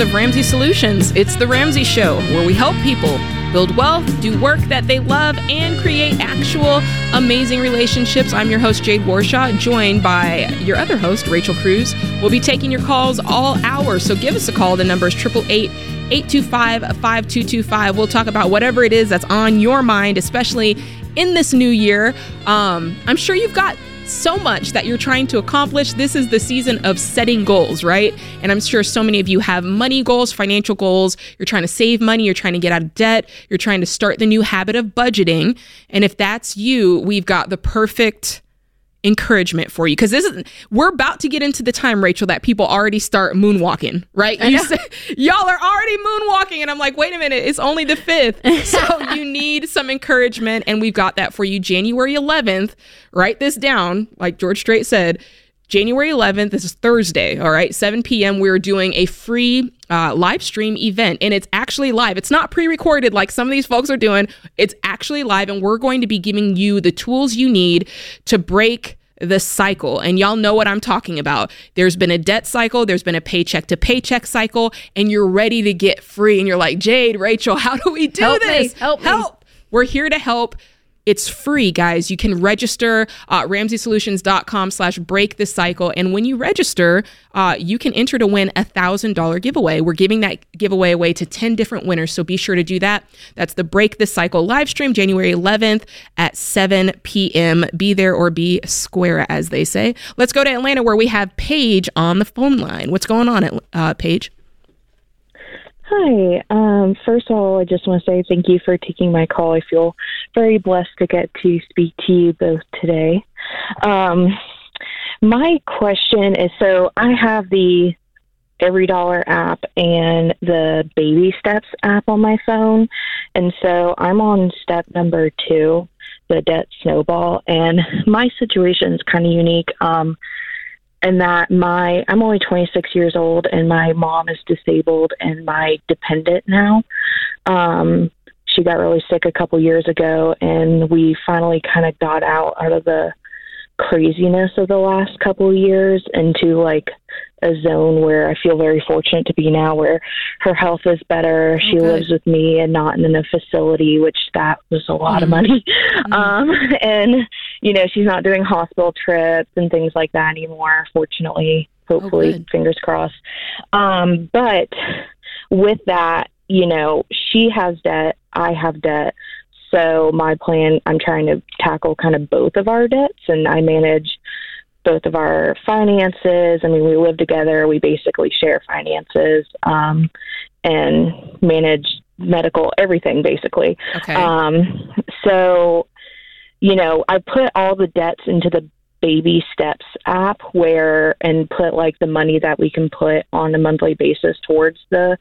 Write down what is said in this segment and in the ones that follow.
of Ramsey Solutions. It's The Ramsey Show, where we help people build wealth, do work that they love, and create actual amazing relationships. I'm your host, Jade Warshaw, joined by your other host, Rachel Cruz. We'll be taking your calls all hours, so give us a call. The number is 888 825 5225. We'll talk about whatever it is that's on your mind, especially in this new year. Um, I'm sure you've got so much that you're trying to accomplish. This is the season of setting goals, right? And I'm sure so many of you have money goals, financial goals. You're trying to save money, you're trying to get out of debt, you're trying to start the new habit of budgeting. And if that's you, we've got the perfect encouragement for you. Because this is we're about to get into the time rachel that people already start moonwalking right? You say, y'all are already moonwalking. And i'm like wait a minute it's only the fifth. So you need some encouragement and we've got that for you january 11th write this down like george strait said January 11th, this is Thursday, all right, 7 p.m. We're doing a free uh, live stream event, and it's actually live. It's not pre recorded like some of these folks are doing. It's actually live, and we're going to be giving you the tools you need to break the cycle. And y'all know what I'm talking about. There's been a debt cycle, there's been a paycheck to paycheck cycle, and you're ready to get free. And you're like, Jade, Rachel, how do we do help this? Me, help, help. Me. We're here to help. It's free, guys. You can register uh, ramseysolutions.com slash break the cycle. And when you register, uh, you can enter to win a $1,000 giveaway. We're giving that giveaway away to 10 different winners. So be sure to do that. That's the Break the Cycle live stream, January 11th at 7 p.m. Be there or be square, as they say. Let's go to Atlanta where we have Paige on the phone line. What's going on, uh, Paige? Hi. Um, first of all, I just want to say thank you for taking my call. I feel very blessed to get to speak to you both today. Um, my question is so I have the EveryDollar app and the Baby Steps app on my phone. And so I'm on step number two, the debt snowball. And my situation is kind of unique. Um, and that my I'm only 26 years old and my mom is disabled and my dependent now. Um, she got really sick a couple years ago, and we finally kind of got out out of the craziness of the last couple of years into like a zone where I feel very fortunate to be now where her health is better. She lives with me and not in a facility, which that was a lot mm-hmm. of money. Mm-hmm. Um, and, you know, she's not doing hospital trips and things like that anymore, fortunately, hopefully, oh, fingers crossed. Um, but with that, you know, she has debt, I have debt. So my plan, I'm trying to tackle kind of both of our debts, and I manage both of our finances. I mean, we live together. We basically share finances um, and manage medical everything, basically. Okay. Um, so, you know, I put all the debts into the baby steps app where and put like the money that we can put on a monthly basis towards the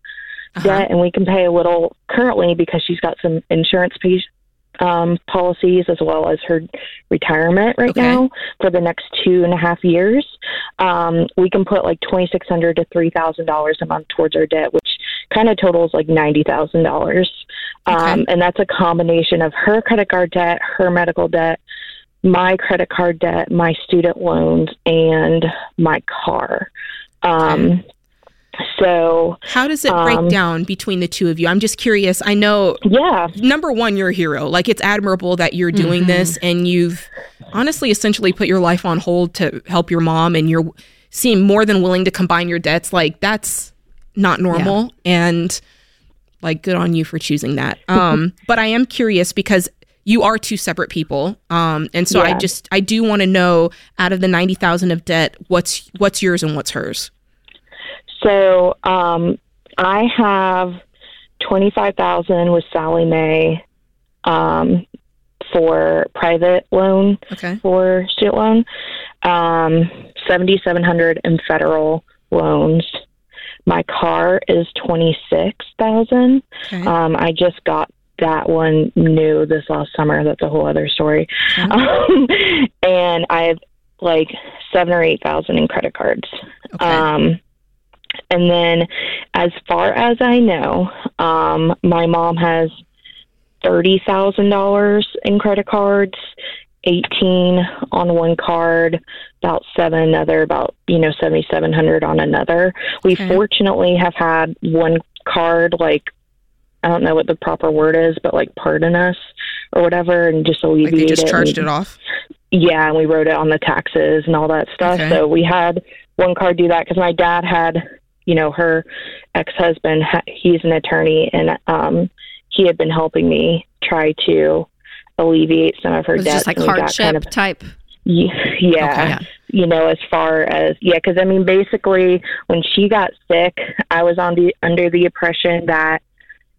uh-huh. debt and we can pay a little currently because she's got some insurance pay- um, policies as well as her retirement right okay. now for the next two and a half years. Um, we can put like twenty six hundred to three thousand dollars a month towards our debt, kind of totals like ninety thousand dollars. Um, and that's a combination of her credit card debt, her medical debt, my credit card debt, my student loans, and my car. Um, okay. So, how does it break um, down between the two of you? I'm just curious. I know, yeah. Number one, you're a hero. Like, it's admirable that you're doing mm-hmm. this and you've honestly essentially put your life on hold to help your mom and you're seem more than willing to combine your debts. Like, that's not normal. Yeah. And, like, good on you for choosing that. Um, but I am curious because you are two separate people. Um, and so yeah. I just, I do want to know out of the 90,000 of debt, what's, what's yours and what's hers? So um, I have twenty five thousand with Sallie Mae um, for private loan okay. for student loan, um, seventy seven hundred in federal loans. My car is twenty six thousand. Okay. Um, I just got that one new this last summer. That's a whole other story. Okay. Um, and I have like seven or eight thousand in credit cards. Okay. Um, and then, as far as I know, um, my mom has thirty thousand dollars in credit cards, 18 on one card, about seven another, about you know 7700 on another. We Okay. fortunately have had one card like I don't know what the proper word is, but like pardon us or whatever, and just Like alleviate they just it. charged it off. yeah, and we wrote it on the taxes and all that stuff. Okay. So we had one card do that because my dad had, you know, her ex husband. Ha- he's an attorney, and um, he had been helping me try to alleviate some of her debts. just like hardship kind of type? Ye- yeah, Okay. you know, as far as yeah, because I mean, basically, when she got sick, I was on the under the impression that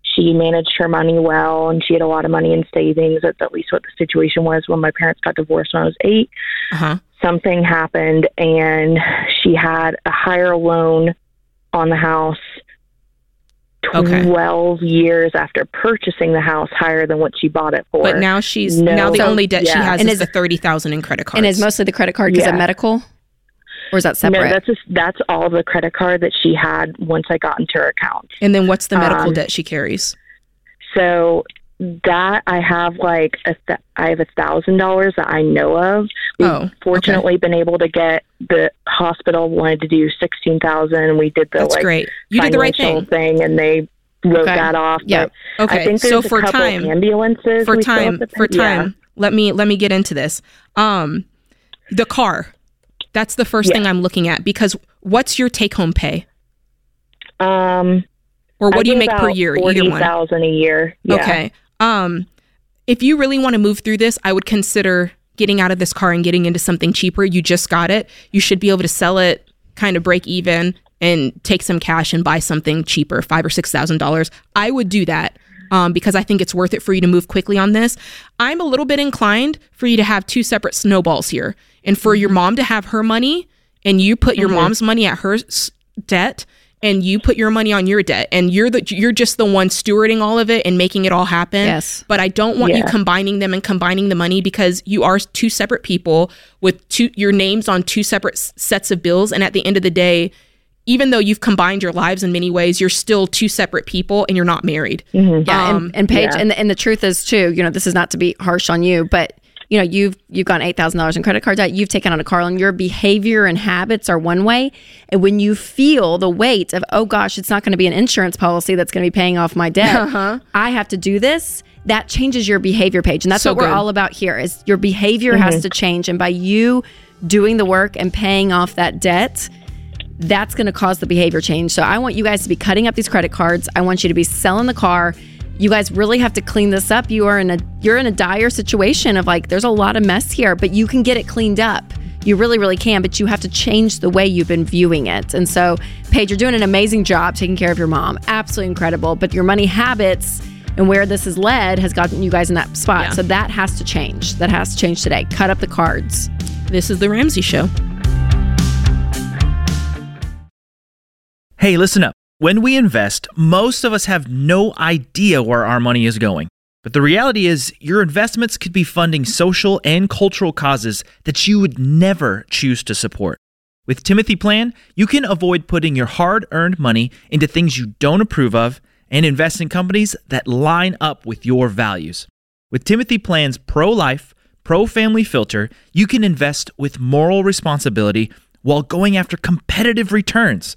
she managed her money well and she had a lot of money in savings. That's at least what the situation was when my parents got divorced when I was eight. Uh huh. Something happened, and she had a higher loan on the house. Okay. Twelve years after purchasing the house, higher than what she bought it for. But now she's No. now the So- only debt she has And is is- the thirty thousand in credit cards. And is mostly the credit card because of medical? Or is that separate? no, that's just that's all the credit card that she had once I got into her account. and then what's the medical um, debt she carries? So that I have like a th- I have a thousand dollars that I know of. We've Oh, fortunately been able to get the hospital wanted to do sixteen thousand. We did the That's like great. You did the right thing. thing, and they wrote Okay. that off. Yeah. But I think there's So a for couple time, ambulances for time, for pay. Yeah. time, let me let me get into this. Um, the car. That's the first Yeah. thing I'm looking at because what's your take home pay Um, or what I do you make per year? Either Forty one. thousand a year. Yeah. Okay. Um, if you really want to move through this, I would consider getting out of this car and getting into something cheaper. You just got it. You should be able to sell it, kind of break even, and take some cash and buy something cheaper, five or six thousand dollars. I would do that. Um, because I think it's worth it for you to move quickly on this. I'm a little bit inclined for you to have two separate snowballs here, and for your mom to have her money, and you put your mom's money at her s- debt, and you put your money on your debt, and you're the you're just the one stewarding all of it and making it all happen. Yes. But I don't want you combining them and combining the money because you are two separate people with two your names on two separate s- sets of bills, and at the end of the day, even though you've combined your lives in many ways, you're still two separate people and you're not married. Yeah, Um, and, and Paige, yeah. and the, and the truth is too. You know, this is not to be harsh on you, but you know, you've you've gone eight thousand dollars in credit card debt. You've taken on a car loan. Your behavior and habits are one way, and when you feel the weight of, oh gosh, it's not going to be an insurance policy that's going to be paying off my debt. Uh-huh. I have to do this. That changes your behavior, Paige, and that's So what we're good. all about here. Is your behavior has mm-hmm. to change, and by you doing the work and paying off that debt that's going to cause the behavior change. So I want you guys to be cutting up these credit cards. I want you to be selling the car. You guys really have to clean this up. You are in a you're in a dire situation of like there's a lot of mess here, but you can get it cleaned up. You really, really can, but you have to change the way you've been viewing it. And so, Paige, you're doing an amazing job taking care of your mom. Absolutely incredible. But your money habits and where this has led has gotten you guys in that spot. Yeah. So that has to change. That has to change today. Cut up the cards. This is the Ramsey Show. Hey, listen up. When we invest, most of us have no idea where our money is going. But the reality is, your investments could be funding social and cultural causes that you would never choose to support. With Timothy Plan, you can avoid putting your hard earned money into things you don't approve of and invest in companies that line up with your values. With Timothy Plan's pro life, pro family filter, you can invest with moral responsibility while going after competitive returns.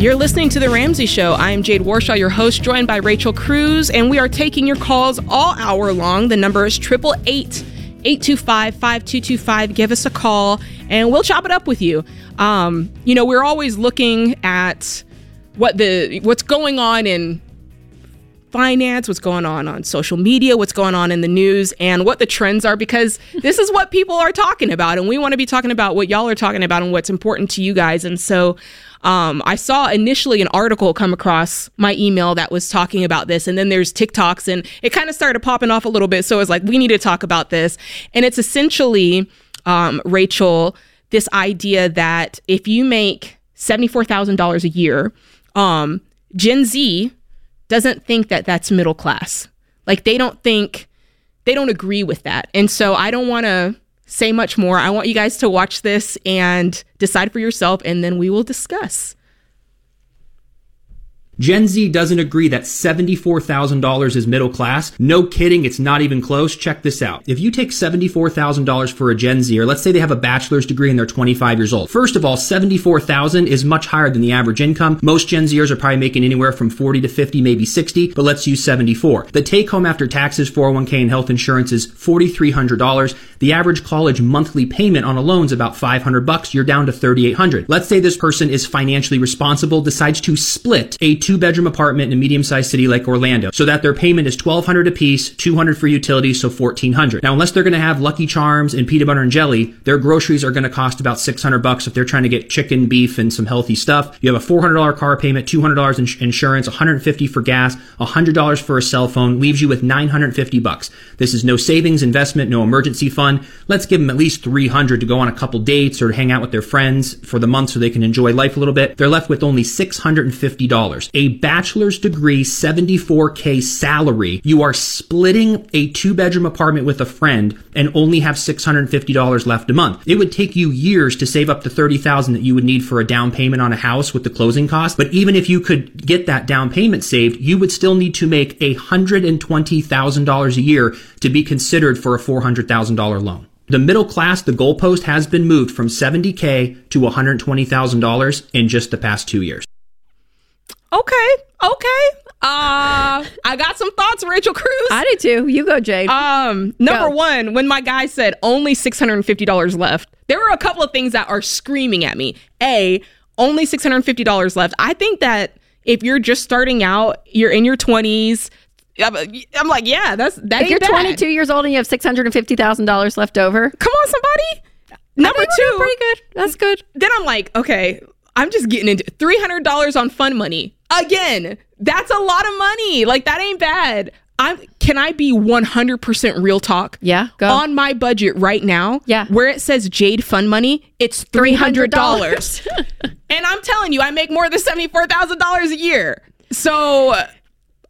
You're listening to The Ramsey Show. I am Jade Warshaw, your host, joined by Rachel Cruz, and we are taking your calls all hour long. The number is 888 825 5225. Give us a call, and we'll chop it up with you. Um, you know, we're always looking at what the what's going on in finance, what's going on on social media, what's going on in the news, and what the trends are because this is what people are talking about. And we want to be talking about what y'all are talking about and what's important to you guys. And so um, I saw initially an article come across my email that was talking about this, and then there's TikToks, and it kind of started popping off a little bit. So it was like, we need to talk about this. And it's essentially, um, Rachel, this idea that if you make $74,000 a year, um, Gen Z doesn't think that that's middle class. Like they don't think, they don't agree with that. And so I don't want to say much more. I want you guys to watch this and decide for yourself, and then we will discuss. Gen Z doesn't agree that $74,000 is middle class. No kidding, it's not even close. Check this out. If you take $74,000 for a Gen Z, or let's say they have a bachelor's degree and they're 25 years old. First of all, 74,000 is much higher than the average income. Most Gen Zers are probably making anywhere from 40 to 50, maybe 60, but let's use 74. The take home after taxes, 401k and health insurance is $4,300. The average college monthly payment on a loan is about 500 bucks. You're down to 3,800. Let's say this person is financially responsible, decides to split a two bedroom apartment in a medium sized city like Orlando so that their payment is 1200 apiece, 200 for utilities, so 1400. Now, unless they're going to have Lucky Charms and peanut butter and jelly, their groceries are going to cost about 600 bucks if they're trying to get chicken, beef, and some healthy stuff. You have a $400 car payment, $200 in insurance, 150 for gas, $100 for a cell phone, leaves you with 950 bucks. This is no savings, investment, no emergency fund. Let's give them at least 300 to go on a couple dates or to hang out with their friends for the month so they can enjoy life a little bit. They're left with only $650 a bachelor's degree 74k salary, you are splitting a two bedroom apartment with a friend and only have $650 left a month. It would take you years to save up the 30,000 that you would need for a down payment on a house with the closing cost. But even if you could get that down payment saved, you would still need to make $120,000 a year to be considered for a $400,000 loan. The middle class, the goalpost has been moved from 70K to $120,000 in just the past two years. Okay. Okay. Uh, I got some thoughts, Rachel Cruz. I do too. You go, Jade. Um, number go. one, when my guy said only six hundred and fifty dollars left, there were a couple of things that are screaming at me. A, only six hundred and fifty dollars left. I think that if you're just starting out, you're in your twenties. I'm like, yeah, that's that. If you're bad. 22 years old and you have six hundred and fifty thousand dollars left over, come on, somebody. Number two, pretty good. That's good. Then I'm like, okay, I'm just getting into $300 on fun money. Again, that's a lot of money. Like that ain't bad. I'm can I be 100% real talk? Yeah, go. On my budget right now, yeah. where it says Jade Fun Money, it's $300. and I'm telling you, I make more than $74,000 a year. So,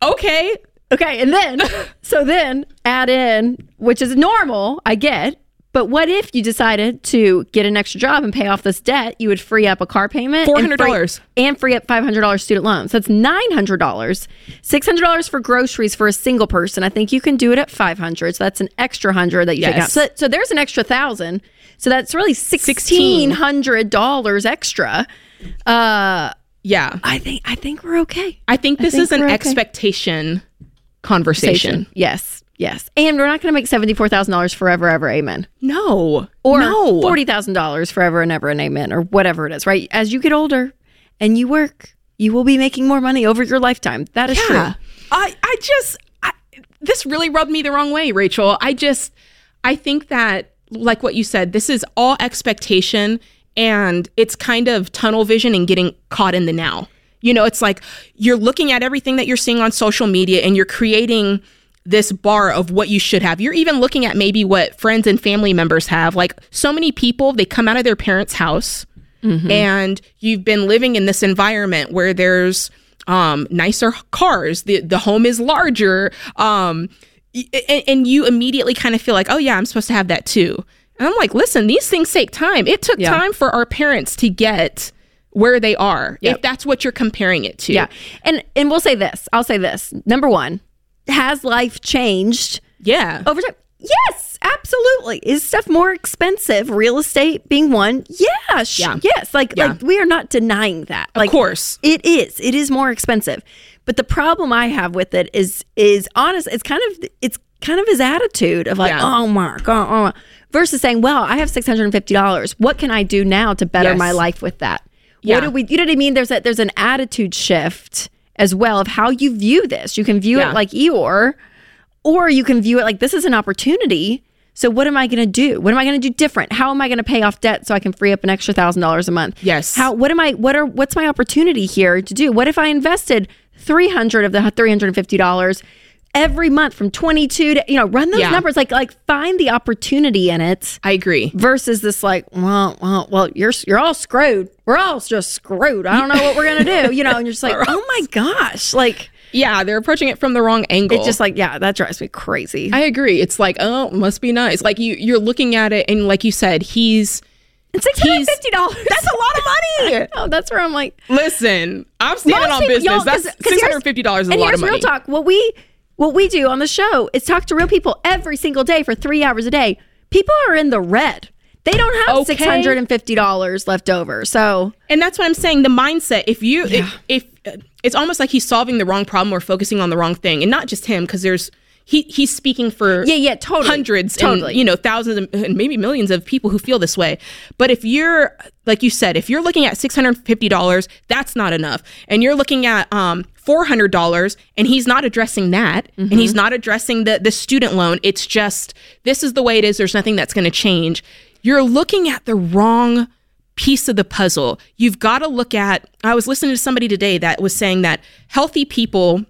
okay. Okay, and then so then add in, which is normal, I get, but what if you decided to get an extra job and pay off this debt? You would free up a car payment, four hundred dollars, and, free up five hundred dollars student loans. So that's nine hundred dollars, six hundred dollars for groceries for a single person. I think you can do it at five hundred. So that's an extra hundred that you yes. take out. So, so there's an extra thousand. So that's really sixteen hundred dollars extra. Uh, yeah, I think I think we're okay. I think this I think is an okay. expectation conversation. Yes. Yes. And we're not going to make $74,000 forever, ever. Amen. No. Or no. $40,000 forever and ever and amen, or whatever it is, right? As you get older and you work, you will be making more money over your lifetime. That is yeah. true. I, I just, I, this really rubbed me the wrong way, Rachel. I just, I think that, like what you said, this is all expectation and it's kind of tunnel vision and getting caught in the now. You know, it's like you're looking at everything that you're seeing on social media and you're creating this bar of what you should have. You're even looking at maybe what friends and family members have. Like so many people, they come out of their parents' house mm-hmm. and you've been living in this environment where there's um, nicer cars, the the home is larger, um, and, and, you immediately kind of feel like, oh yeah, I'm supposed to have that too. And I'm like, listen, these things take time. It took yeah. time for our parents to get where they are, yep. if that's what you're comparing it to. Yeah, and and we'll say this. I'll say this. Number one, has life changed? Yeah. Over time? Yes, absolutely. Is stuff more expensive? Real estate being one? Yeah, sh- yeah. yes. Like yeah. like we are not denying that. Like, of course, it is. It is more expensive. But the problem I have with it is is honest. It's kind of it's kind of his attitude of like, yeah. oh my god, oh, oh. versus saying, well, I have six hundred and fifty dollars. What can I do now to better yes. my life with that? What do we? You know what I mean? There's a there's an attitude shift as well of how you view this. You can view Yeah. it like Eeyore, or you can view it like this is an opportunity. So what am I going to do? What am I going to do different? How am I going to pay off debt so I can free up an extra thousand dollars a month? Yes. How? What am I? What are? What's my opportunity here to do? What if I invested three hundred of the three hundred and fifty dollars every month from twenty two to you know run those Yeah. numbers like like find the opportunity in it I agree. versus this like well well well you're you're all screwed. We're all just screwed. I don't know what we're gonna do. You know, and you're just like oh my gosh, like Yeah, they're approaching it from the wrong angle. it's just like yeah, that drives me crazy. I agree. It's like, oh, must be nice. Like you, you're looking at it, and like you said, he's It's six hundred fifty dollars. That's a lot of money. Oh, that's where I'm like. Listen, I'm standing Most on people- business. That's six here's- hundred fifty dollars is a and lot here's of money. real talk. What we what we do on the show is talk to real people every single day for three hours a day. People are in the red. They don't have Okay. six hundred and fifty dollars left over. So And that's what I'm saying. The mindset. If you, if, if uh, it's almost like he's solving the wrong problem or focusing on the wrong thing, and not just him, because there's he he's speaking for yeah, yeah, totally, hundreds totally. and you know thousands and- and maybe millions of people who feel this way but if you're like you said if you're looking at $650 that's not enough and you're looking at um $400 and he's not addressing that and mm-hmm. he's not addressing the the student loan. It's just this is the way it is. There's nothing that's going to change. You're looking at the wrong piece of the puzzle. You've got to look at i was listening to somebody today that was saying that healthy people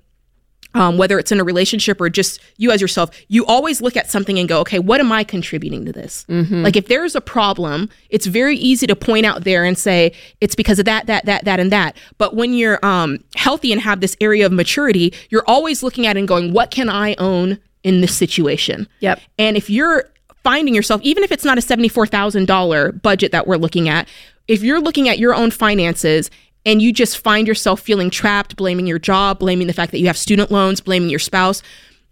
um, whether it's in a relationship or just you as yourself, you always look at something and go, okay, what am I contributing to this? Like if there's a problem, it's very easy to point out there and say it's because of that, that, that, that, and that. But when you're um, healthy and have this area of maturity, you're always looking at and going, what can I own in this situation? Yep. And if you're finding yourself, even if it's not a $74,000 budget that we're looking at, if you're looking at your own finances and you just find yourself feeling trapped, blaming your job, blaming the fact that you have student loans, blaming your spouse,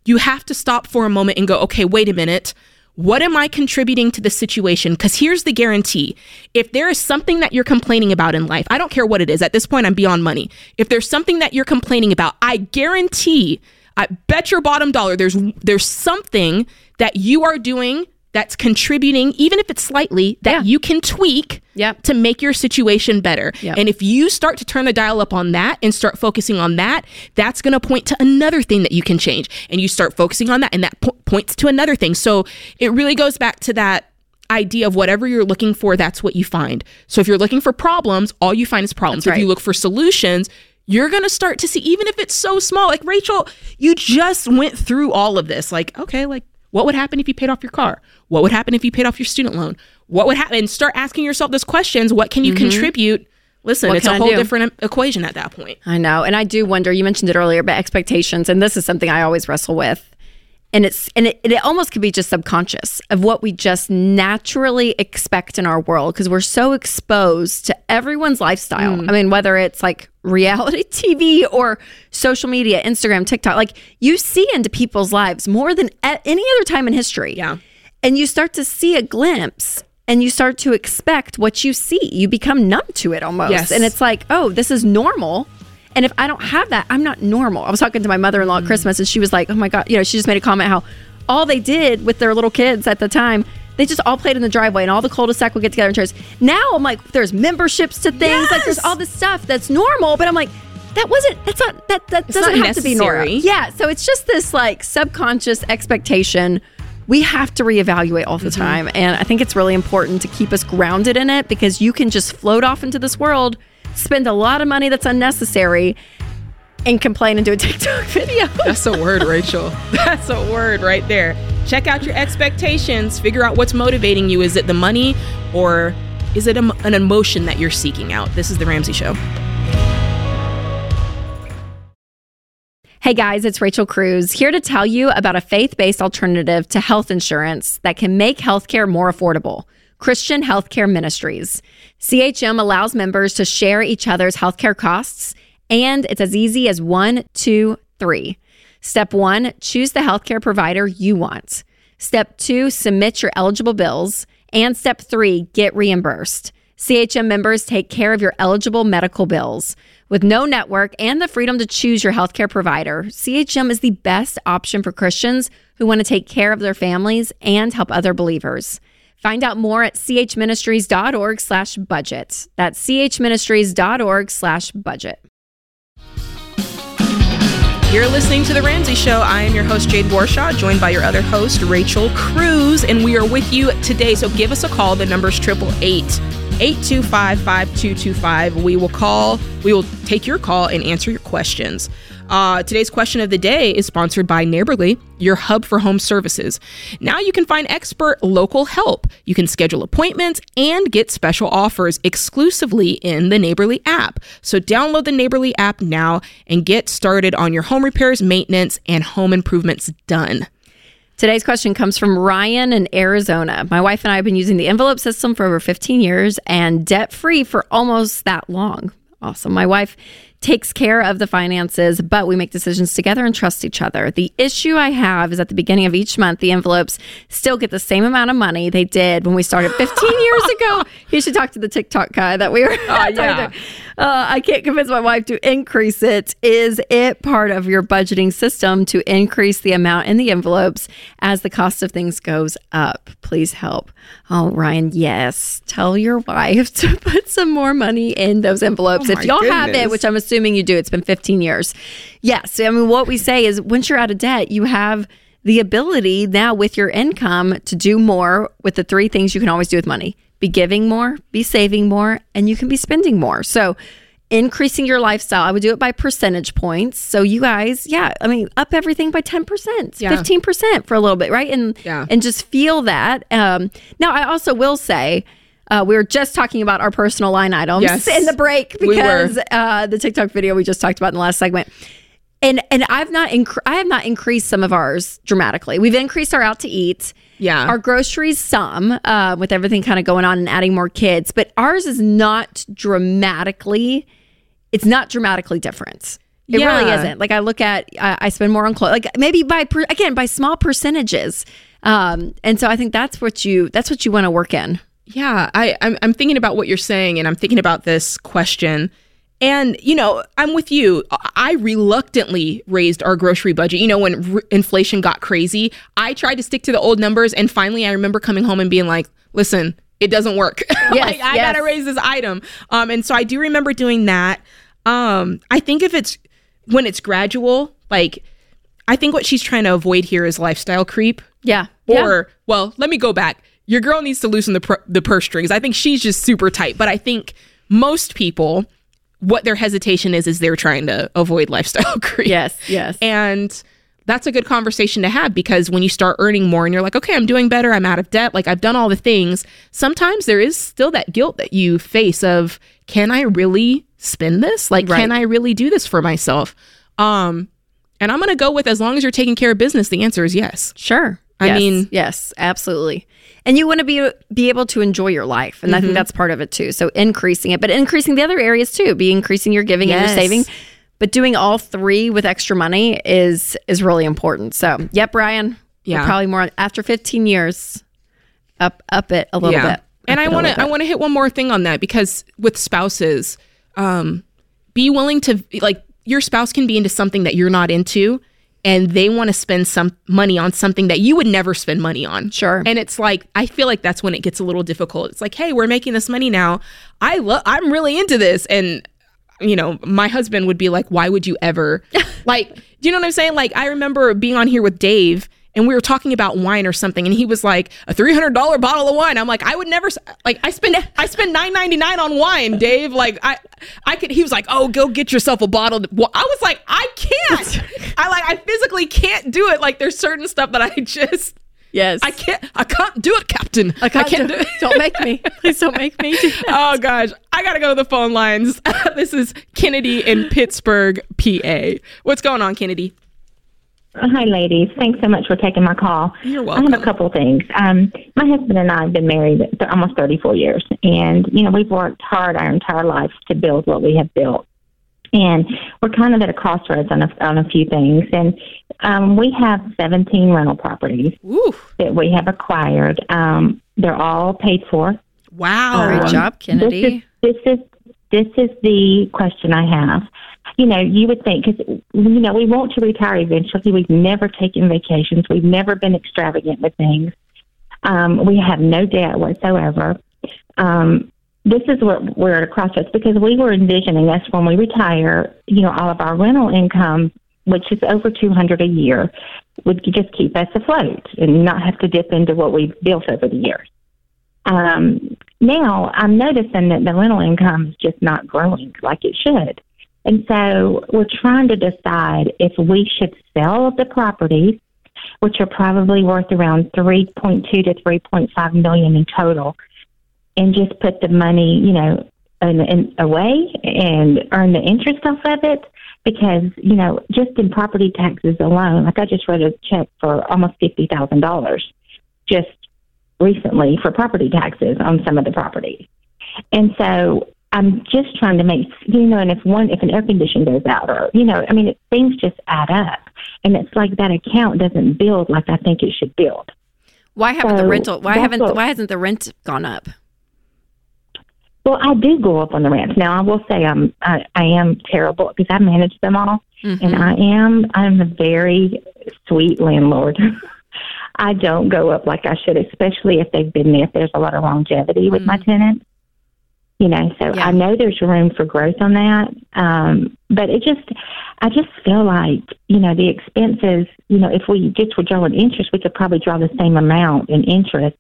you have to stop for a moment and go, okay, wait a minute. What am I contributing to the situation? Because here's the guarantee. If there is something that you're complaining about in life, I don't care what it is. At this point, I'm beyond money. If there's something that you're complaining about, I guarantee, I bet your bottom dollar, there's there's something that you are doing that's contributing, even if it's slightly, that Yeah. you can tweak Yep. to make your situation better. Yep. And if you start to turn the dial up on that and start focusing on that, that's going to point to another thing that you can change. And you start focusing on that, and that po- points to another thing. So it really goes back to that idea of whatever you're looking for, that's what you find. So if you're looking for problems, all you find is problems. That's If you look for solutions, you're going to start to see, even if it's so small, like Rachel, you just went through all of this. Like, okay, like, what would happen if you paid off your car? What would happen if you paid off your student loan? What would happen? And start asking yourself those questions. What can you contribute? Listen, Mm-hmm. What it's a whole different equation at that point. I know. And I do wonder, you mentioned it earlier, but expectations, and this is something I always wrestle with. And it's and it, it almost could be just subconscious of what we just naturally expect in our world because we're so exposed to everyone's lifestyle. Mm. I mean, whether it's like reality TV or social media, Instagram, TikTok, like you see into people's lives more than at any other time in history. Yeah. And you start to see a glimpse and you start to expect what you see. You become numb to it almost. Yes. And it's like, oh, this is normal. And if I don't have that, I'm not normal. I was talking to my mother in law at Christmas and she was like, oh my God, you know, she just made a comment how all they did with their little kids at the time, they just all played in the driveway and all the cul-de-sac would get together and chairs. Now I'm like, there's memberships to things, like there's all this stuff that's normal, but I'm like, that wasn't, that's not, that, that doesn't not have to be normal. Yeah. So it's just this like subconscious expectation we have to reevaluate all the time. And I think it's really important to keep us grounded in it because you can just float off into this world, spend a lot of money that's unnecessary, and complain and do a TikTok video. That's a word, Rachel. That's a word right there. Check out your expectations. Figure out what's motivating you. Is it the money or is it a, an emotion that you're seeking out? This is The Ramsey Show. Hey guys, it's Rachel Cruz here to tell you about a faith based alternative to health insurance that can make healthcare more affordable Christian Healthcare Ministries. CHM allows members to share each other's healthcare costs, and it's as easy as one, two, three. Step one, choose the healthcare provider you want. Step two, submit your eligible bills. And step three, get reimbursed. CHM members take care of your eligible medical bills. With no network and the freedom to choose your healthcare provider, CHM is the best option for Christians who want to take care of their families and help other believers. Find out more at chministries.org slash budget. That's chministries.org slash budget. You're listening to The Ramsey Show. I am your host, Jade Warshaw, joined by your other host, Rachel Cruz, and we are with you today. So give us a call. The number's is 888 825 5225. We will call, we will take your call and answer your questions. Uh, today's question of the day is sponsored by Neighborly, your hub for home services. Now you can find expert local help. You can schedule appointments and get special offers exclusively in the Neighborly app. So download the Neighborly app now and get started on your home repairs, maintenance, and home improvements done. Today's question comes from Ryan in Arizona. My wife and I have been using the envelope system for over 15 years and debt free for almost that long. Awesome. My wife takes care of the finances, but we make decisions together and trust each other. The issue I have is at the beginning of each month, the envelopes still get the same amount of money they did when we started 15 years ago. You should talk to the TikTok guy that we were. Uh, yeah. Uh, I can't convince my wife to increase it. Is it part of your budgeting system to increase the amount in the envelopes as the cost of things goes up? Please help. Oh, Ryan, yes. Tell your wife to put some more money in those envelopes. Oh if y'all goodness. have it, which I'm assuming you do, it's been 15 years. Yes. I mean, what we say is once you're out of debt, you have the ability now with your income to do more with the three things you can always do with money be giving more, be saving more, and you can be spending more. So, increasing your lifestyle, I would do it by percentage points. So, you guys, yeah, I mean, up everything by 10%, Yeah. 15% for a little bit, right? And, Yeah. and just feel that. Um, now, I also will say, uh, we were just talking about our personal line items Yes. in the break We because uh, the TikTok video we just talked about in the last segment. And and I've not inc- I have not increased some of ours dramatically. We've increased our out to eat. Yeah. Our groceries some uh, with everything kind of going on and adding more kids, but ours is not dramatically. It's not dramatically different. It really isn't. Like I look at, I, I spend more on clothes. Like maybe by per, again by small percentages. Um, and so I think that's what you that's what you want to work in. Yeah, I, I'm, I'm thinking about what you're saying, and I'm thinking about this question. And, you know, I'm with you. I- reluctantly raised our grocery budget. You know, when r- inflation got crazy, I tried to stick to the old numbers. And finally, I remember coming home and being like, listen, it doesn't work. like, I yes. got to raise this item. Um, and so I do remember doing that. Um, I think if it's when it's gradual, like, I think what she's trying to avoid here is lifestyle creep. Yeah. yeah. Or, well, let me go back. Your girl needs to loosen the pr- the purse strings. I think she's just super tight. But I think most people, what their hesitation is, is they're trying to avoid lifestyle creep. yes, yes. And that's a good conversation to have because when you start earning more and you're like, okay, I'm doing better, I'm out of debt, like I've done all the things, sometimes there is still that guilt that you face of, can I really spend this? Like, can I really do this for myself? Um, and I'm gonna go with as long as you're taking care of business, the answer is yes. Sure. I Yes, mean- yes, absolutely. And you want to be be able to enjoy your life, and I Mm-hmm. think that's part of it too. So increasing it, but increasing the other areas too. Be increasing your giving and your saving, but doing all three with extra money is is really important. So, yep, Brian. Yeah. probably more after 15 years. Up up it a little bit. And I want to I want to hit one more thing on that because with spouses, um, be willing to like your spouse can be into something that you're not into, and they want to spend some money on something that you would never spend money on. Sure. And it's like I feel like that's when it gets a little difficult. It's like, hey, we're making this money now. I love. I'm really into this, and you know, my husband would be like, why would you ever? like, do you know what I'm saying? Like, I remember being on here with Dave and we were talking about wine or something and he was like, a $300 bottle of wine. I'm like, I would never, like, I spend, I spend 9.99 on wine, Dave. Like, I, I could, he was like, oh, go get yourself a bottle. Well, I was like, I can't. I like, I physically can't do it. Like, there's certain stuff that I just, yes. I can't, I can't do it, Captain. I can't do- it. don't make me. Please don't make me do. Oh gosh, I gotta go to the phone lines. this is Kennedy in Pittsburgh, PA. What's going on, Kennedy? Hi, ladies. Thanks so much for taking my call. You're welcome. I have a couple of things. Um, my husband and I have been married for almost 34 years, and you know we've worked hard our entire lives to build what we have built, and we're kind of at a crossroads on a, on a few things. And um, we have 17 rental properties Ooh, that we have acquired. Um, they're all paid for. wow. Great Um, job, Kennedy. This is, this is this is the question I have. You know, you would think because you know we want to retire eventually. We've never taken vacations. We've never been extravagant with things. Um, we have no debt whatsoever. Um, this is what we're at a crossroads because we were envisioning us when we retire. You know, all of our rental income which is over 200 a year, would just keep us afloat and not have to dip into what we've built over the years. Um, now I'm noticing that the rental income is just not growing like it should. And so we're trying to decide if we should sell the properties, which are probably worth around 3.2 to 3.5 million in total, and just put the money, you know, in, in, away and earn the interest off of it. Because, you know, just in property taxes alone, like I just wrote a check for almost $50,000 just recently for property taxes on some of the properties. And so I'm just trying to make you know, and if one if an air condition goes out or you know, I mean it, things just add up. And it's like that account doesn't build like I think it should build. Why haven't so the rental why haven't what, why hasn't the rent gone up? Well, I do go up on the rents. Now I will say I'm I, I am terrible because I manage them all mm-hmm. and I am I'm a very sweet landlord. I don't go up like I should, especially if they've been there. If there's a lot of longevity with mm. my tenants, you know. So yeah. I know there's room for growth on that, um, but it just, I just feel like you know the expenses. You know, if we just were drawing interest, we could probably draw the same amount in interest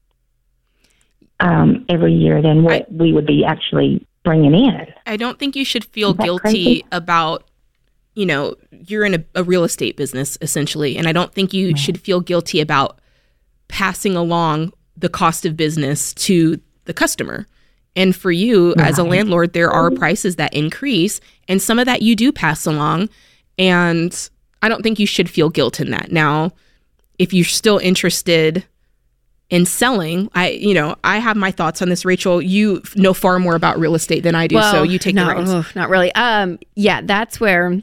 um, every year than what I, we would be actually bringing in. I don't think you should feel guilty crazy? about you know, you're in a, a, real estate business essentially, and I don't think you right. should feel guilty about passing along the cost of business to the customer. And for you right. as a landlord, there are prices that increase, and some of that you do pass along. And I don't think you should feel guilt in that. Now, if you're still interested in selling, I, you know, I have my thoughts on this. Rachel, you know far more about real estate than I do, well, so you take no, the reins. Oh, not really. Um, yeah, that's where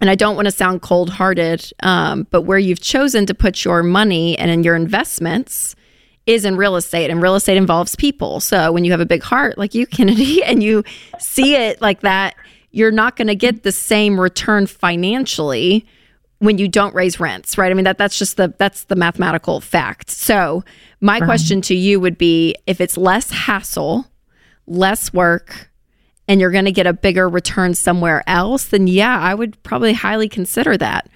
and I don't want to sound cold hearted, um, but where you've chosen to put your money and in your investments is in real estate, and real estate involves people. So when you have a big heart like you, Kennedy, and you see it like that, you're not going to get the same return financially when you don't raise rents, right? I mean that that's just the that's the mathematical fact. So my right. question to you would be if it's less hassle, less work, and you're going to get a bigger return somewhere else, then yeah, I would probably highly consider that.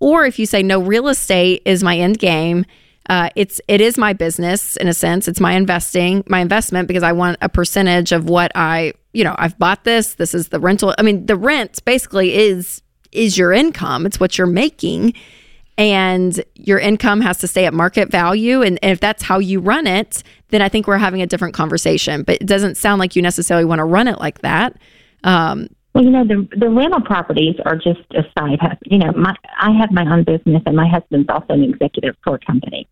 Or if you say no, real estate is my end game. Uh, it's it is my business in a sense. It's my investing, my investment because I want a percentage of what I you know I've bought this. This is the rental. I mean, the rent basically is is your income. It's what you're making, and your income has to stay at market value. And, and if that's how you run it, then I think we're having a different conversation. But it doesn't sound like you necessarily want to run it like that. Um, well, you know, the the rental properties are just a side hustle. You know, my I have my own business, and my husband's also an executive for a company,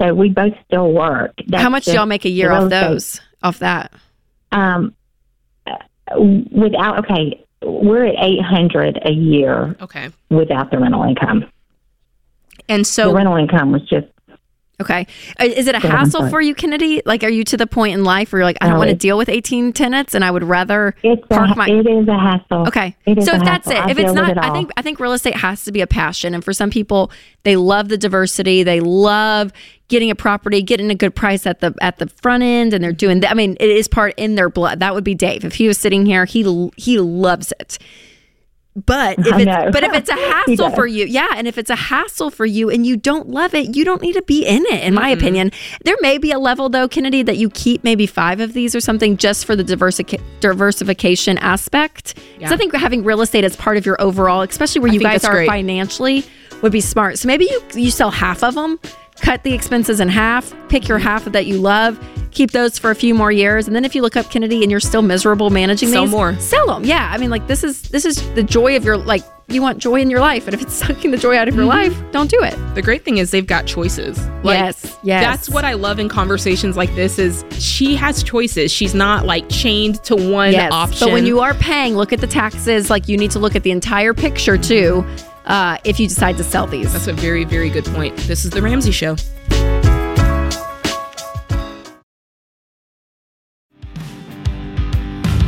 so we both still work. That's How much do y'all make a year off those? Off that? Um, without okay, we're at eight hundred a year. Okay, without the rental income. And so the rental income was just Okay. Uh, is it a hassle for you, Kennedy? Like, are you to the point in life where you're like, I don't want to deal with 18 tenants and I would rather park a, my. It is a hassle. Okay. So if that's hassle. it, if it's not, it I think, I think real estate has to be a passion. And for some people, they love the diversity. They love getting a property, getting a good price at the, at the front end. And they're doing that. I mean, it is part in their blood. That would be Dave. If he was sitting here, he, he loves it. But if it's but if it's a hassle for you, yeah, and if it's a hassle for you and you don't love it, you don't need to be in it. In my mm-hmm. opinion, there may be a level though, Kennedy, that you keep maybe five of these or something just for the diversi- diversification aspect. Because yeah. I think having real estate as part of your overall, especially where you guys are great. financially, would be smart. So maybe you you sell half of them cut the expenses in half, pick your half that you love, keep those for a few more years, and then if you look up Kennedy and you're still miserable managing sell these, more, sell them. Yeah, I mean, like this is this is the joy of your like. You want joy in your life, and if it's sucking the joy out of your mm-hmm. life, don't do it. The great thing is they've got choices. Like, yes, yes. That's what I love in conversations like this. Is she has choices. She's not like chained to one yes. option. But when you are paying, look at the taxes. Like you need to look at the entire picture too uh, if you decide to sell these. That's a very, very good point. This is The Ramsey Show.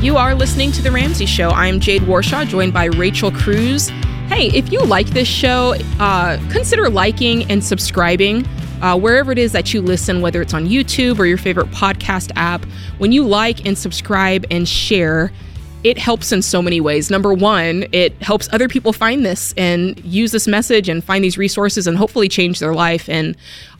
You are listening to The Ramsey Show. I'm Jade Warshaw, joined by Rachel Cruz. Hey, if you like this show, uh, consider liking and subscribing. Uh, wherever it is that you listen, whether it's on YouTube or your favorite podcast app, when you like and subscribe and share, it helps in so many ways. Number one, it helps other people find this and use this message and find these resources and hopefully change their life. And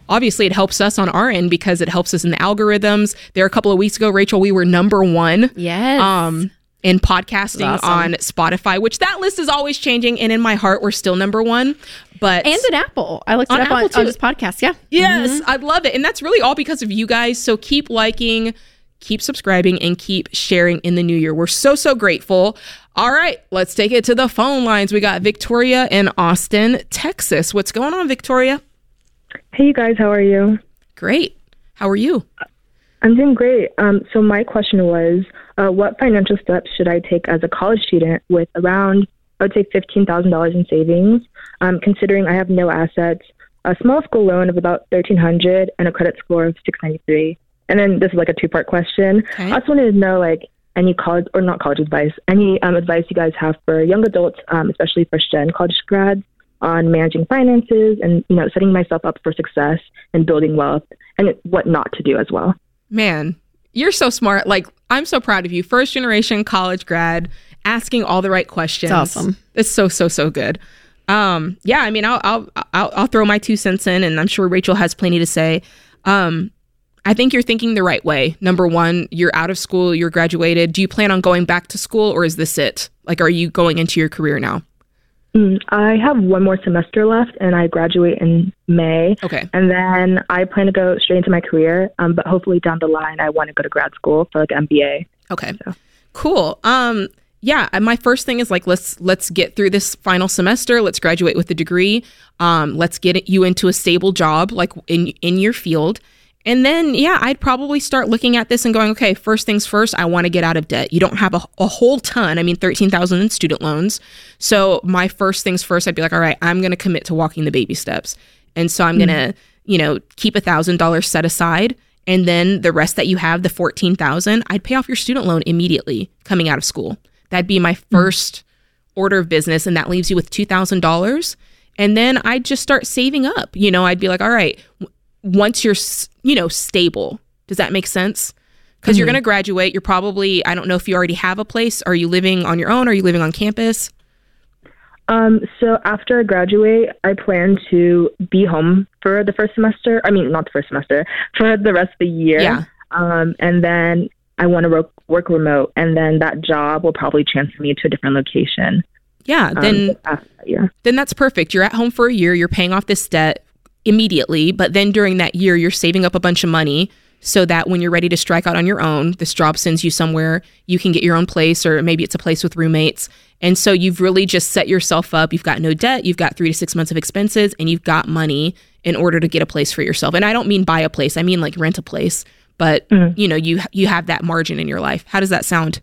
obviously, it helps us on our end because it helps us in the algorithms. There, a couple of weeks ago, Rachel, we were number one. Yes. Um, in podcasting Awesome. on Spotify, which that list is always changing. And in my heart, we're still number one. But and an Apple. I looked On it up on, Apple, too. on this podcast. Yeah. Yes, I love it. And that's really all because of you guys. So keep liking, keep subscribing, and keep sharing in the new year. We're so, so grateful. All right, let's take it to the phone lines. We got Victoria in Austin, Texas. What's going on, Victoria? Hey, you guys, how are you? Great. How are you? I'm doing great. Um, so my question was, uh, what financial steps should I take as a college student with around, I would say, fifteen thousand dollars in savings, um, considering I have no assets, a small school loan of about thirteen hundred, and a credit score of six ninety three. And then this is like a two part question. Okay. I just wanted to know, like, any college or not college advice, any um, advice you guys have for young adults, um, especially first gen college grads, on managing finances and you know setting myself up for success and building wealth, and what not to do as well. Man, you're so smart. Like, I'm so proud of you. First generation college grad, asking all the right questions. It's awesome. It's so, so, so good. Um, yeah, I mean, I'll, I'll, I'll, I'll throw my two cents in, and I'm sure Rachel has plenty to say. Um, I think you're thinking the right way. Number one, you're out of school, you're graduated. Do you plan on going back to school, or is this it? Like, are you going into your career now? Mm, I have one more semester left, and I graduate in May. Okay. And then I plan to go straight into my career. Um, but hopefully down the line, I want to go to grad school for like MBA. Okay. Cool. Um yeah, my first thing is like let's let's get through this final semester. Let's graduate with a degree. Um let's get you into a stable job like in in your field. And then yeah, I'd probably start looking at this and going, okay, first things first, I want to get out of debt. You don't have a, a whole ton. I mean, 13,000 in student loans. So my first things first, I'd be like, all right, I'm going to commit to walking the baby steps. And so I'm hmm. going to, you know, keep a thousand dollars set aside. And then the rest that you have, the 14,000, I'd pay off your student loan immediately coming out of school. That'd be my hmm. first order of business. And that leaves you with $2,000. And then I'd just start saving up. You know, I'd be like, all right, once you're, you know, stable, does that make sense? Because you're going to graduate. You're probably, I don't know if you already have a place. Are you living on your own? Are you living on campus? Um, so after I graduate, I plan to be home for the first semester. I mean, not the first semester, for the rest of the year. Yeah. Um, and then I want to work, work remote, and then that job will probably transfer me to a different location. Yeah. Um, Then after that year. then that's perfect. You're at home for a year, you're paying off this debt immediately, but then during that year, you're saving up a bunch of money so that when you're ready to strike out on your own, this job sends you somewhere, you can get your own place, or maybe it's a place with roommates. And so you've really just set yourself up. You've got no debt, you've got three to six months of expenses, and you've got money in order to get a place for yourself. And I don't mean buy a place, I mean like rent a place. But mm-hmm. you know, you you have that margin in your life. How does that sound?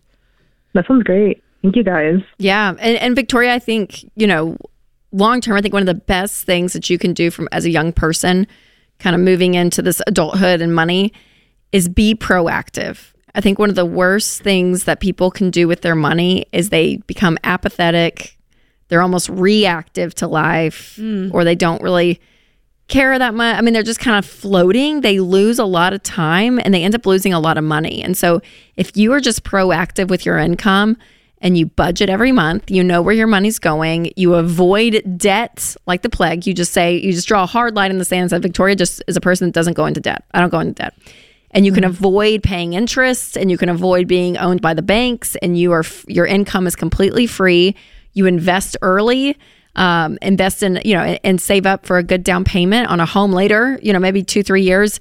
That sounds great. Thank you guys. Yeah, and, and Victoria, I think you know, long term, I think one of the best things that you can do from as a young person, kind of moving into this adulthood and money, is be proactive. I think one of the worst things that people can do with their money is they become apathetic. They're almost reactive to life, mm. or they don't really care that much. I mean, they're just kind of floating. They lose a lot of time and they end up losing a lot of money. And so, if you are just proactive with your income and you budget every month, you know where your money's going, you avoid debt like the plague. You just say, you just draw a hard line in the sand and say, Victoria just is a person that doesn't go into debt. I don't go into debt. And you can avoid paying interest and you can avoid being owned by the banks and you are your income is completely free. You invest early um, invest in you know and, and save up for a good down payment on a home later you know maybe two three years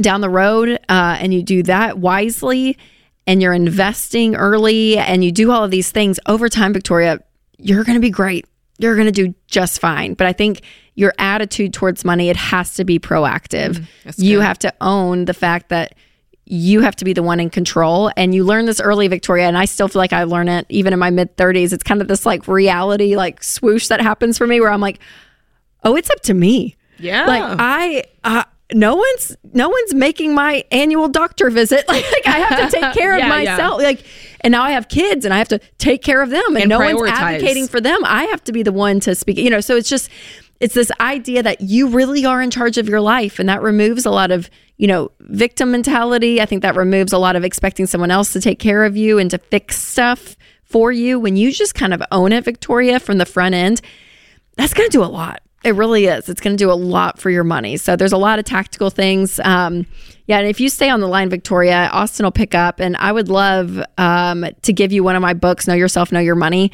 down the road uh, and you do that wisely and you're investing early and you do all of these things over time victoria you're going to be great. You're going to do just fine. But i think your attitude towards money it has to be proactive. That's you have to own the fact that you have to be the one in control. And you learn this early victoria and i still feel like i learn it even in my mid 30s it's kind of this like reality like swoosh that happens for me where i'm like oh it's up to me. Yeah. like I, uh, no one's no one's making my annual doctor visit. Like, like, I have to take care Yeah, of yeah. myself. Like, and now I have kids, and I have to take care of them, and, And no one's advocating for them. I have to be the one to speak. You know, so it's just it's this idea that you really are in charge of your life, and that removes a lot of you know, victim mentality. I think that removes a lot of expecting someone else to take care of you and to fix stuff for you. When you just kind of own it, Victoria, from the front end, that's going to do a lot. It really is. It's going to do a lot for your money. So there's a lot of tactical things. Um, yeah, and if you stay on the line, Victoria, Austin will pick up. And I would love um, to give you one of my books, Know Yourself, Know Your Money,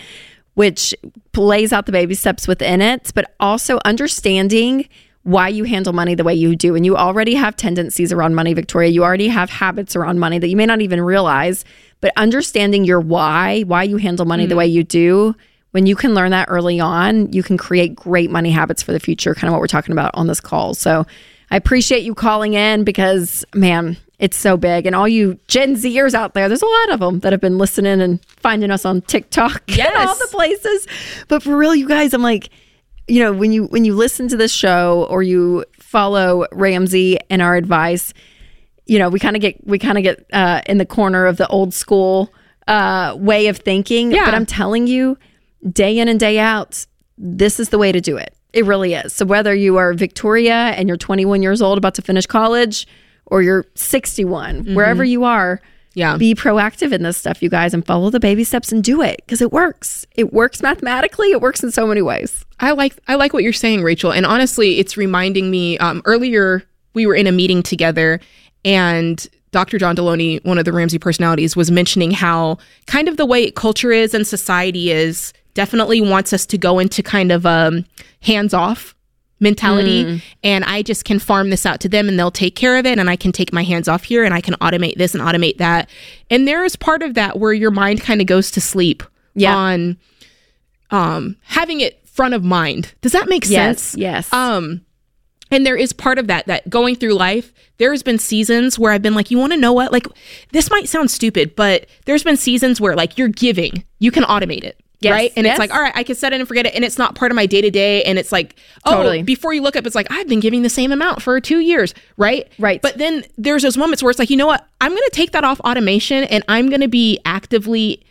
which lays out the baby steps within it, but also understanding why you handle money the way you do. And you already have tendencies around money, Victoria. You already have habits around money that you may not even realize, but understanding your why, why you handle money mm-hmm. the way you do. When you can learn that early on, you can create great money habits for the future, kind of what we're talking about on this call. So I appreciate you calling in because, man, it's so big. And all you Gen Zers out there, there's a lot of them that have been listening and finding us on TikTok yes. and all the places. But for real, you guys, I'm like, you know, when you when you listen to this show or you follow Ramsey and our advice, you know, we kind of get we kind of get uh, in the corner of the old school uh, way of thinking. Yeah. But I'm telling you, day in and day out, this is the way to do it. It really is. So whether you are Victoria and you're 21 years old about to finish college, or you're 61, mm-hmm. wherever you are, yeah. Be proactive in this stuff, you guys, and follow the baby steps and do it because it works. It works mathematically. It works in so many ways. I like I like what you're saying, Rachel. And honestly, it's reminding me. Um, earlier, we were in a meeting together, and Dr. John Delony, one of the Ramsey personalities, was mentioning how kind of the way culture is and society is definitely wants us to go into kind of um, hands off mentality mm. and I just can farm this out to them and they'll take care of it and I can take my hands off here and I can automate this and automate that. And there is part of that where your mind kind of goes to sleep yeah. on um having it front of mind. Does that make yes, sense? Yes. Um and there is part of that that going through life there's been seasons where i've been like you want to know what like this might sound stupid but there's been seasons where like you're giving you can automate it Yes, right? And yes. it's like, all right, I can set it and forget it. And it's not part of my day to day. And it's like, oh, totally. before you look up, it's like, I've been giving the same amount for two years, right? Right. But then there's those moments where it's like, you know what? I'm going to take that off automation and I'm going to be actively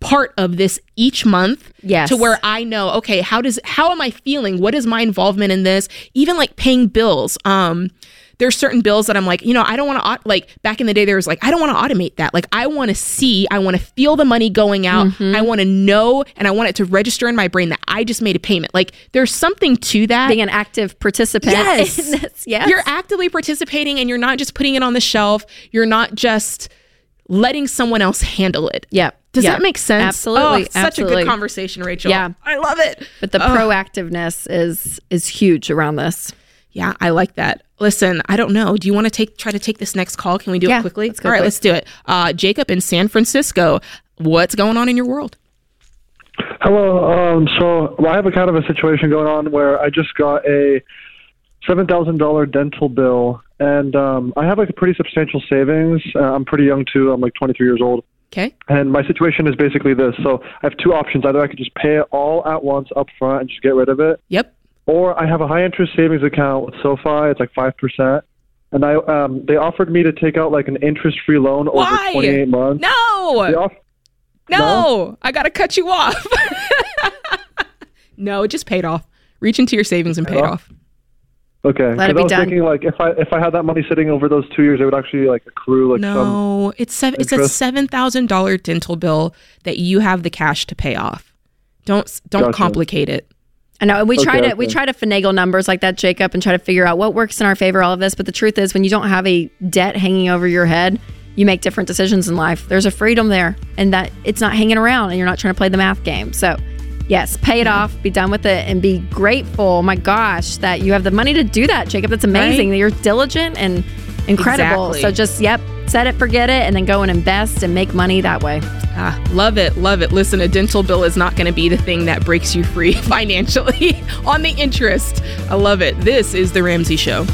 part of this each month yes. to where I know, okay, how does, how am I feeling? What is my involvement in this? Even like paying bills. Um, there's certain bills that I'm like, you know, I don't want to like back in the day there was like I don't want to automate that. Like I want to see, I want to feel the money going out. Mm-hmm. I want to know and I want it to register in my brain that I just made a payment. Like there's something to that. Being an active participant. Yes. yes. You're actively participating and you're not just putting it on the shelf. You're not just letting someone else handle it. Yeah. Does that make sense? Absolutely. Oh, such absolutely. a good conversation, Rachel. Yeah. I love it. But the oh. proactiveness is is huge around this. Yeah, I like that. Listen, I don't know. Do you want to take try to take this next call? Can we do yeah, it quickly? All right, quick. let's do it. Uh, Jacob in San Francisco, what's going on in your world? Hello. Um, so well, I have a kind of a situation going on where I just got a seven thousand dollar dental bill, and um, I have like a pretty substantial savings. Uh, I'm pretty young too. I'm like 23 years old. Okay. And my situation is basically this. So I have two options. Either I could just pay it all at once up front and just get rid of it. Yep. Or I have a high interest savings account with SoFi. It's like five percent, and I um, they offered me to take out like an interest free loan Why? over 28 months. No. Off- no. no, I got to cut you off. no, it just paid off. Reach into your savings and pay it off. Okay. Let it be I was done. thinking like if I if I had that money sitting over those two years, it would actually like accrue like no. it's seven. It's a seven thousand dollar dental bill that you have the cash to pay off. Don't don't gotcha. complicate it. I know and we okay, try to okay. we try to finagle numbers like that, Jacob, and try to figure out what works in our favor. All of this, but the truth is, when you don't have a debt hanging over your head, you make different decisions in life. There's a freedom there, and that it's not hanging around, and you're not trying to play the math game. So, yes, pay it hmm. off, be done with it, and be grateful. My gosh, that you have the money to do that, Jacob. That's amazing. Right? That you're diligent and incredible. Exactly. So just yep, set it, forget it, and then go and invest and make money that way. Ah, love it, love it. Listen, a dental bill is not going to be the thing that breaks you free financially on the interest. I love it. This is the Ramsey Show.